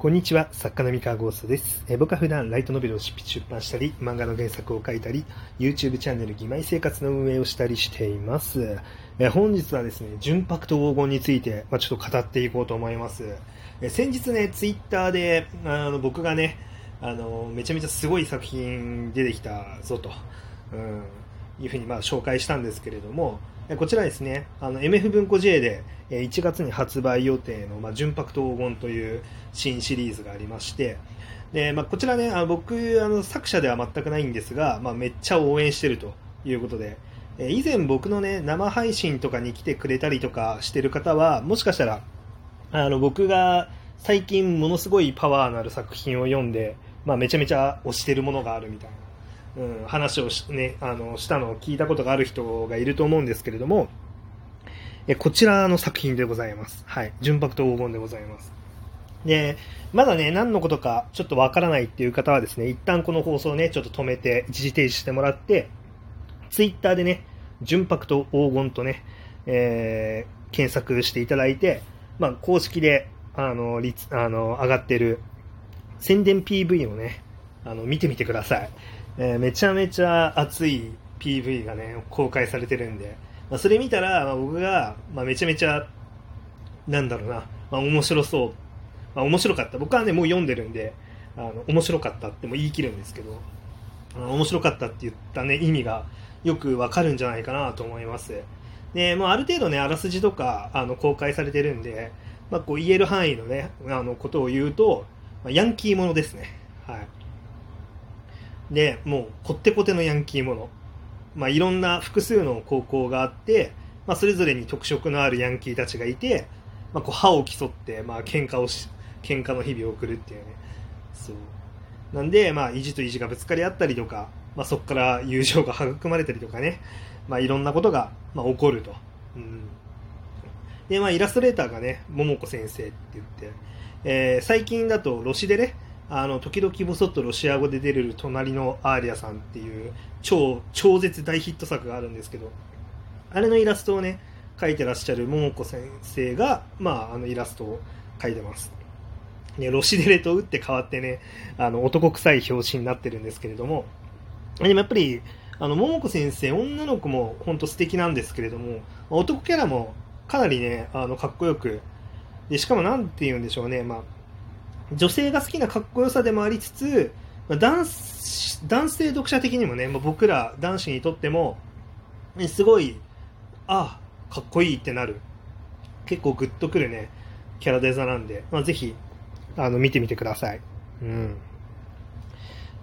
こんにちは、作家の三河ゴーストです。え僕は普段ライトノベルを出版したり、漫画の原作を書いたり、YouTube チャンネル義妹生活の運営をしたりしています。え本日はですね、純白と黄金について、まあ、ちょっと語っていこうと思います。え先日ね、Twitter で、あの僕がね、あのめちゃめちゃすごい作品出てきたぞと、うん、いうふうにまあ紹介したんですけれども、こちらですね、あの MF 文庫 J で1月に発売予定の、まあ、純白と黄金という新シリーズがありまして、でまあ、こちらね、あの僕あの、作者では全くないんですが、まあ、めっちゃ応援してるということで、え以前僕のね、生配信とかに来てくれたりとかしてる方は、もしかしたら、あの僕が最近ものすごいパワーのある作品を読んで、まあ、めちゃめちゃ推してるものがあるみたいな、うん、話をし,、ね、あのしたのを聞いたことがある人がいると思うんですけれども、えこちらの作品でございます。はい。純白と黄金でございます。で、まだね、何のことかちょっとわからないっていう方はですね、一旦この放送ね、ちょっと止めて、一時停止してもらって、ツイッターでね、純白と黄金とね、えー検索していただいて、まあ、公式で、あの、あの、上がってる宣伝 PV をね、あの、見てみてください。えーめちゃめちゃ熱い PV がね、公開されてるんで、まあ、それ見たら、まあ、僕が、まあ、めちゃめちゃ、なんだろうな、まあ、面白そう、まあ、面白かった。僕はね、もう読んでるんで、あの、面白かったっても言い切るんですけど、あの面白かったって言ったね、意味がよくわかるんじゃないかなと思います。で、もうある程度ね、あらすじとか、あの、公開されてるんで、まあ、こう言える範囲のね、あの、ことを言うと、まあ、ヤンキーものですね。はい。で、もう、こってこてのヤンキーもの。まあ、いろんな複数の高校があって、まあ、それぞれに特色のあるヤンキーたちがいて、まあ、こう歯を競って、まあ、喧嘩をし、喧嘩の日々を送るっていうね。そう。なんで、まあ、意地と意地がぶつかり合ったりとか、まあ、そこから友情が育まれたりとかね、まあ、いろんなことが、まあ、起こると。うん。で、まあ、イラストレーターがね、桃子先生って言って、えー最近だと、ロシでね、あの、時々ぼそっとロシア語で出れる隣のアーリアさんっていう超、超絶大ヒット作があるんですけど、あれのイラストをね、描いてらっしゃる桃子先生が、まあ、あのイラストを描いてます。ね、ロシデレと打って変わってね、あの、男臭い表紙になってるんですけれども、でもやっぱり、あの、桃子先生、女の子も本当素敵なんですけれども、男キャラもかなりね、あの、かっこよく、で、しかもなんて言うんでしょうね、まあ、女性が好きなかっこよさでもありつつ、ま男男性読者的にもね、まあ、僕ら男子にとっても、ねすごい、ああ、かっこいいってなる、結構グッとくるね、キャラデザなんで、まあ、ぜひ、あの、見てみてください。うん。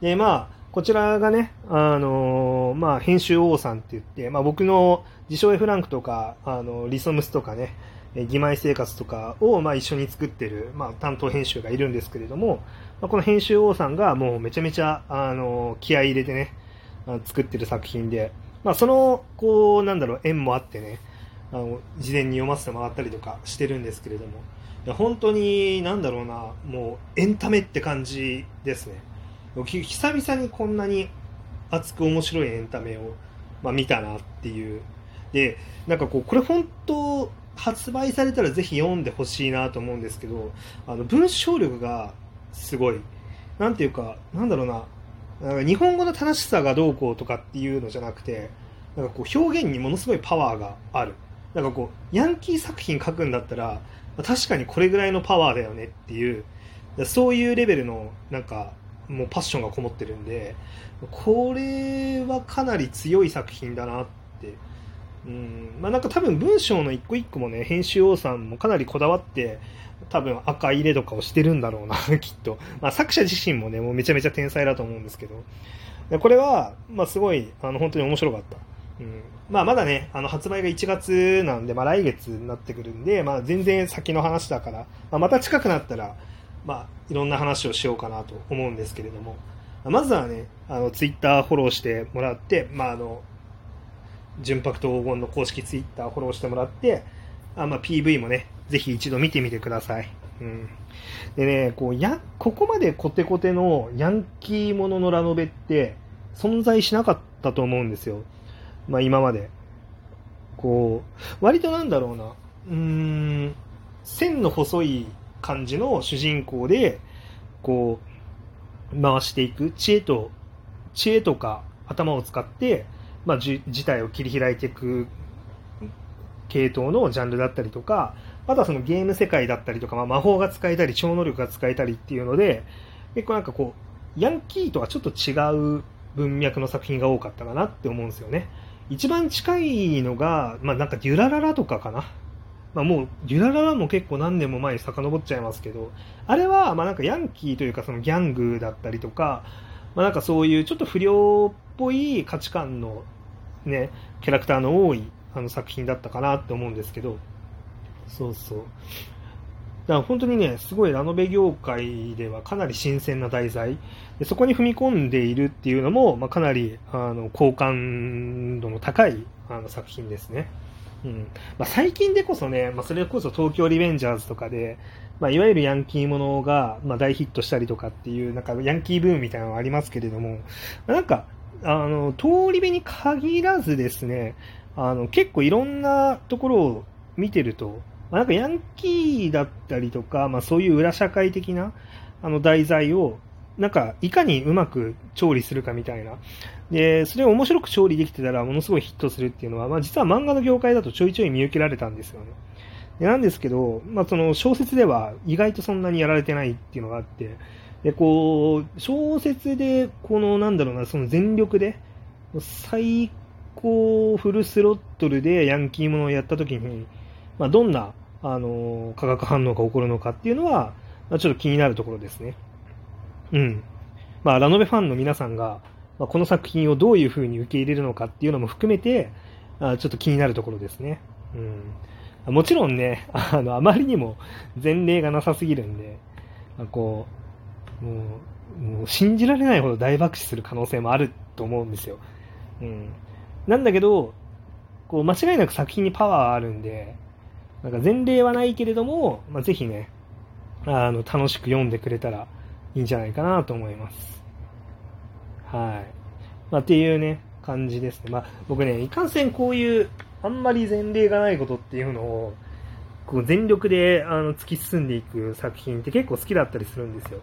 で、まあ、こちらがね、あのーまあ、編集王さんって言って、まあ、僕の自称 F ランクとか、あの、リソムスとかね、義妹生活とかを、まあ、一緒に作ってる、まあ、担当編集がいるんですけれども、まあ、この編集王さんがもうめちゃめちゃ、あの気合い入れてね、あ作ってる作品で、まあ、その、こう、なんだろう、縁もあってね、あの、事前に読ませてもらったりとかしてるんですけれども、いや本当に、なんだろうな、もう、エンタメって感じですね。久々にこんなに熱く面白いエンタメを、まあ、見たなっていう。で、なんかこう、これ本当、発売されたらぜひ読んでほしいなと思うんですけど、あの、文章力がすごい。なんていうか、なんだろうな、なんか日本語の正しさがどうこうとかっていうのじゃなくて、なんかこう、表現にものすごいパワーがある。なんかこう、ヤンキー作品書くんだったら、確かにこれぐらいのパワーだよねっていう、そういうレベルの、なんか、もうパッションがこもってるんで、これはかなり強い作品だなって。うん、まあなんか多分文章の一個一個もね、編集王さんもかなりこだわって、多分赤入れとかをしてるんだろうな、きっと。まあ作者自身もね、もうめちゃめちゃ天才だと思うんですけど。でこれは、まあすごい、あの、本当に面白かった。うん。まあまだね、あの、発売が1月なんで、まあ来月になってくるんで、まあ全然先の話だから、まあまた近くなったら、まあいろんな話をしようかなと思うんですけれども、まずはね、あの、ツイッターフォローしてもらって、まああの、純白と黄金の公式ツイッターフォローしてもらって、あまあ PV もね、ぜひ一度見てみてください。うん。でね、こう、や、ここまでコテコテのヤンキーもののラノベって存在しなかったと思うんですよ。まあ今まで。こう、割となんだろうな、うーん、線の細い感じの主人公で、こう、回していく、知恵と、知恵とか頭を使って、まあ、事態を切り開いていく系統のジャンルだったりとか、あとはそのゲーム世界だったりとか、まあ、魔法が使えたり、超能力が使えたりっていうので、結構なんかこう、ヤンキーとはちょっと違う文脈の作品が多かったかなって思うんですよね。一番近いのが、まあなんかデュラララとかかな。まあもう、デュラララも結構何年も前に遡っちゃいますけど、あれは、まなんかヤンキーというかそのギャングだったりとか、まあなんかそういうちょっと不良っぽい価値観のね、キャラクターの多いあの作品だったかなって思うんですけど、そうそう。だから本当にね、すごいラノベ業界ではかなり新鮮な題材、でそこに踏み込んでいるっていうのも、まあ、かなりあの好感度の高いあの作品ですね。うんまあ、最近でこそね、まあ、それこそ東京リベンジャーズとかで、まあ、いわゆるヤンキーものが、まあ、大ヒットしたりとかっていう、なんかヤンキーブームみたいなのがありますけれども、なんか、あの、通り部に限らずですね、あの、結構いろんなところを見てると、まあ、なんかヤンキーだったりとか、まあそういう裏社会的な、あの題材を、なんか、いかにうまく調理するかみたいな。で、それを面白く調理できてたら、ものすごいヒットするっていうのは、まあ実は漫画の業界だとちょいちょい見受けられたんですよね。でなんですけど、まあその小説では意外とそんなにやられてないっていうのがあって、で、こう、小説で、この、なんだろうな、その全力で、最高フルスロットルでヤンキーものをやったときに、まあ、どんな、あの、化学反応が起こるのかっていうのは、まあ、ちょっと気になるところですね。うん。まあ、ラノベファンの皆さんが、まあ、この作品をどういうふうに受け入れるのかっていうのも含めて、あちょっと気になるところですね。うん。もちろんね、あの、あまりにも前例がなさすぎるんで、ま、こう、もう、もう信じられないほど大爆死する可能性もあると思うんですよ。うん。なんだけど、こう、間違いなく作品にパワーあるんで、なんか前例はないけれども、まあ、ぜひね、あの、楽しく読んでくれたらいいんじゃないかなと思います。はい。まあ、っていうね、感じですね。まあ、僕ね、いかんせんこういう、あんまり前例がないことっていうのを、こう全力であの突き進んでいく作品って結構好きだったりするんですよ。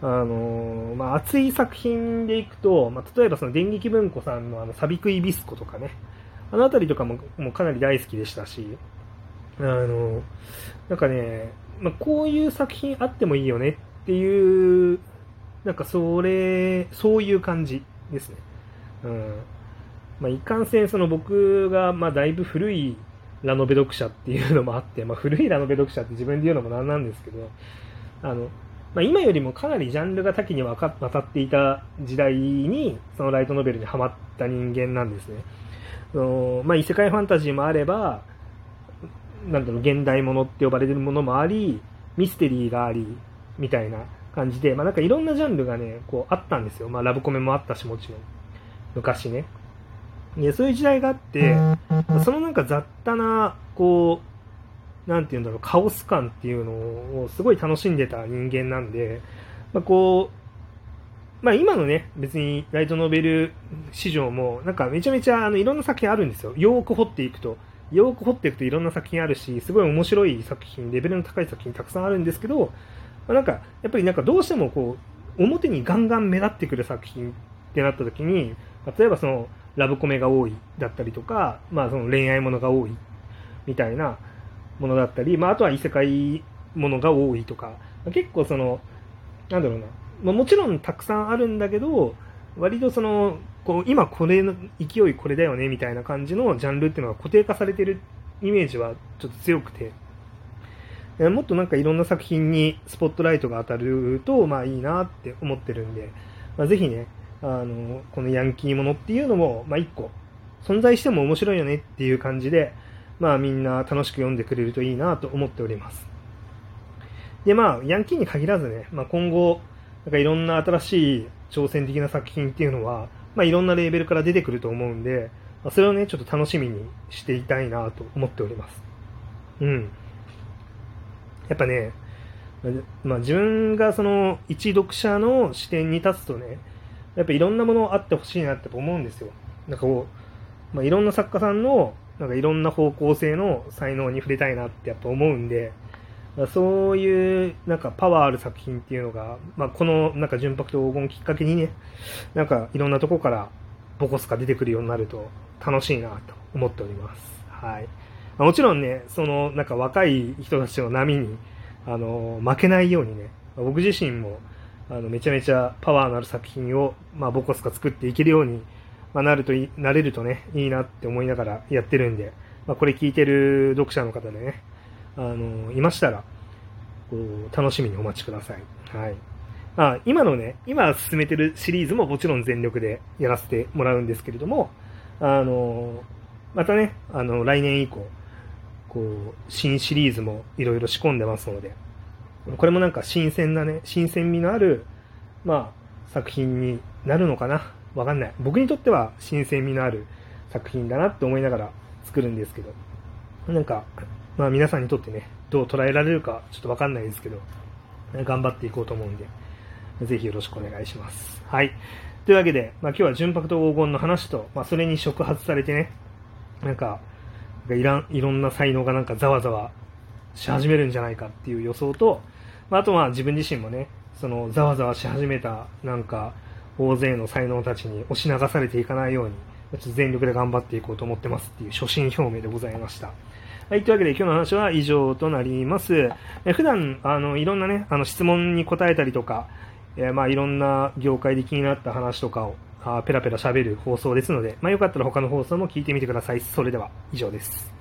あのまあ、熱い作品でいくと、まあ、例えばその電撃文庫さんのあのサビクイビスコとかね、あの辺りとかももうかなり大好きでしたし、あの、なんかね、まあ、こういう作品あってもいいよねっていう、なんかそれ、そういう感じですね。うん。まあ、いかんせんその僕が、まあ、だいぶ古いラノベ読者っていうのもあって、まあ、古いラノベ読者って自分で言うのもなんなんですけど、あの、まあ、今よりもかなりジャンルが多岐にわたっていた時代に、そのライトノベルにハマった人間なんですね。そのまあ、異世界ファンタジーもあれば、なんだろう、現代ものって呼ばれてるものもあり、ミステリーがあり、みたいな感じで、まあなんかいろんなジャンルがね、こうあったんですよ。まあラブコメもあったし、もちろん。昔ね。で、そういう時代があって、そのなんか雑多な、こう、なんて言うんだろう、カオス感っていうのをすごい楽しんでた人間なんで、まあ、こう、まあ今のね、別にライトノベル市場も、なんかめちゃめちゃあのいろんな作品あるんですよ。よーく掘っていくと。よーく掘っていくといろんな作品あるし、すごい面白い作品、レベルの高い作品たくさんあるんですけど、まあ、なんか、やっぱりなんかどうしてもこう、表にガンガン目立ってくる作品ってなった時に、例えばその、ラブコメが多いだったりとか、まあその恋愛ものが多いみたいな、ものだったり、まあ、あとは異世界ものが多いとか、結構その、なんだろうな、まあ、もちろんたくさんあるんだけど、割とその、こう今これの勢いこれだよねみたいな感じのジャンルっていうのが固定化されてるイメージはちょっと強くて、もっとなんかいろんな作品にスポットライトが当たると、まあいいなって思ってるんで、まあ、ぜひね、あの、このヤンキーものっていうのも、まあ一個、存在しても面白いよねっていう感じで、まあみんな楽しく読んでくれるといいなと思っております。でまあ、ヤンキーに限らずね、まあ、今後、なんかいろんな新しい挑戦的な作品っていうのは、まあ、いろんなレーベルから出てくると思うんで、まあ、それをね、ちょっと楽しみにしていたいなと思っております。うん。やっぱね、まあ、自分がその一読者の視点に立つとね、やっぱいろんなものあってほしいなって思うんですよ。なんかこう、まあ、いろんな作家さんのなんかいろんな方向性の才能に触れたいなってやっぱ思うんで、そういうなんかパワーある作品っていうのが、まあ、このなんか純白と黄金きっかけにね、なんかいろんなとこからボコスが出てくるようになると楽しいなと思っております。はい。もちろんね、そのなんか若い人たちの波にあの負けないようにね、僕自身もあのめちゃめちゃパワーのある作品を、まあ、ボコスが作っていけるように、まあ、なるといなれるとね、いいなって思いながらやってるんで、まあ、これ聞いてる読者の方でね、あのいましたらこう楽しみにお待ちください。はいあ今のね、今進めてるシリーズももちろん全力でやらせてもらうんですけれども、あのまたね、あの来年以降、こう新シリーズもいろいろ仕込んでますので、これもなんか新鮮なね、新鮮味のある、まあ、作品になるのかなわかんない。僕にとっては新鮮味のある作品だなって思いながら作るんですけど、なんか、まあ皆さんにとってね、どう捉えられるかちょっとわかんないですけど、頑張っていこうと思うんで、ぜひよろしくお願いします。はい。というわけで、まあ、今日は純白と黄金の話と、まあ、それに触発されてね、なんか、いらんいろんな才能がなんかざわざわし始めるんじゃないかっていう予想と、まあ、あとは自分自身もね、そのざわざわし始めたなんか大勢の才能たちに押し流されていかないように、ちょっと全力で頑張っていこうと思ってますっていう初心表明でございました。はい、というわけで今日の話は以上となります。え普段、あの、いろんなね、あの質問に答えたりとか、え、まあいろんな業界で気になった話とかをあペラペラ喋る放送ですので、まあよかったら他の放送も聞いてみてください。それでは以上です。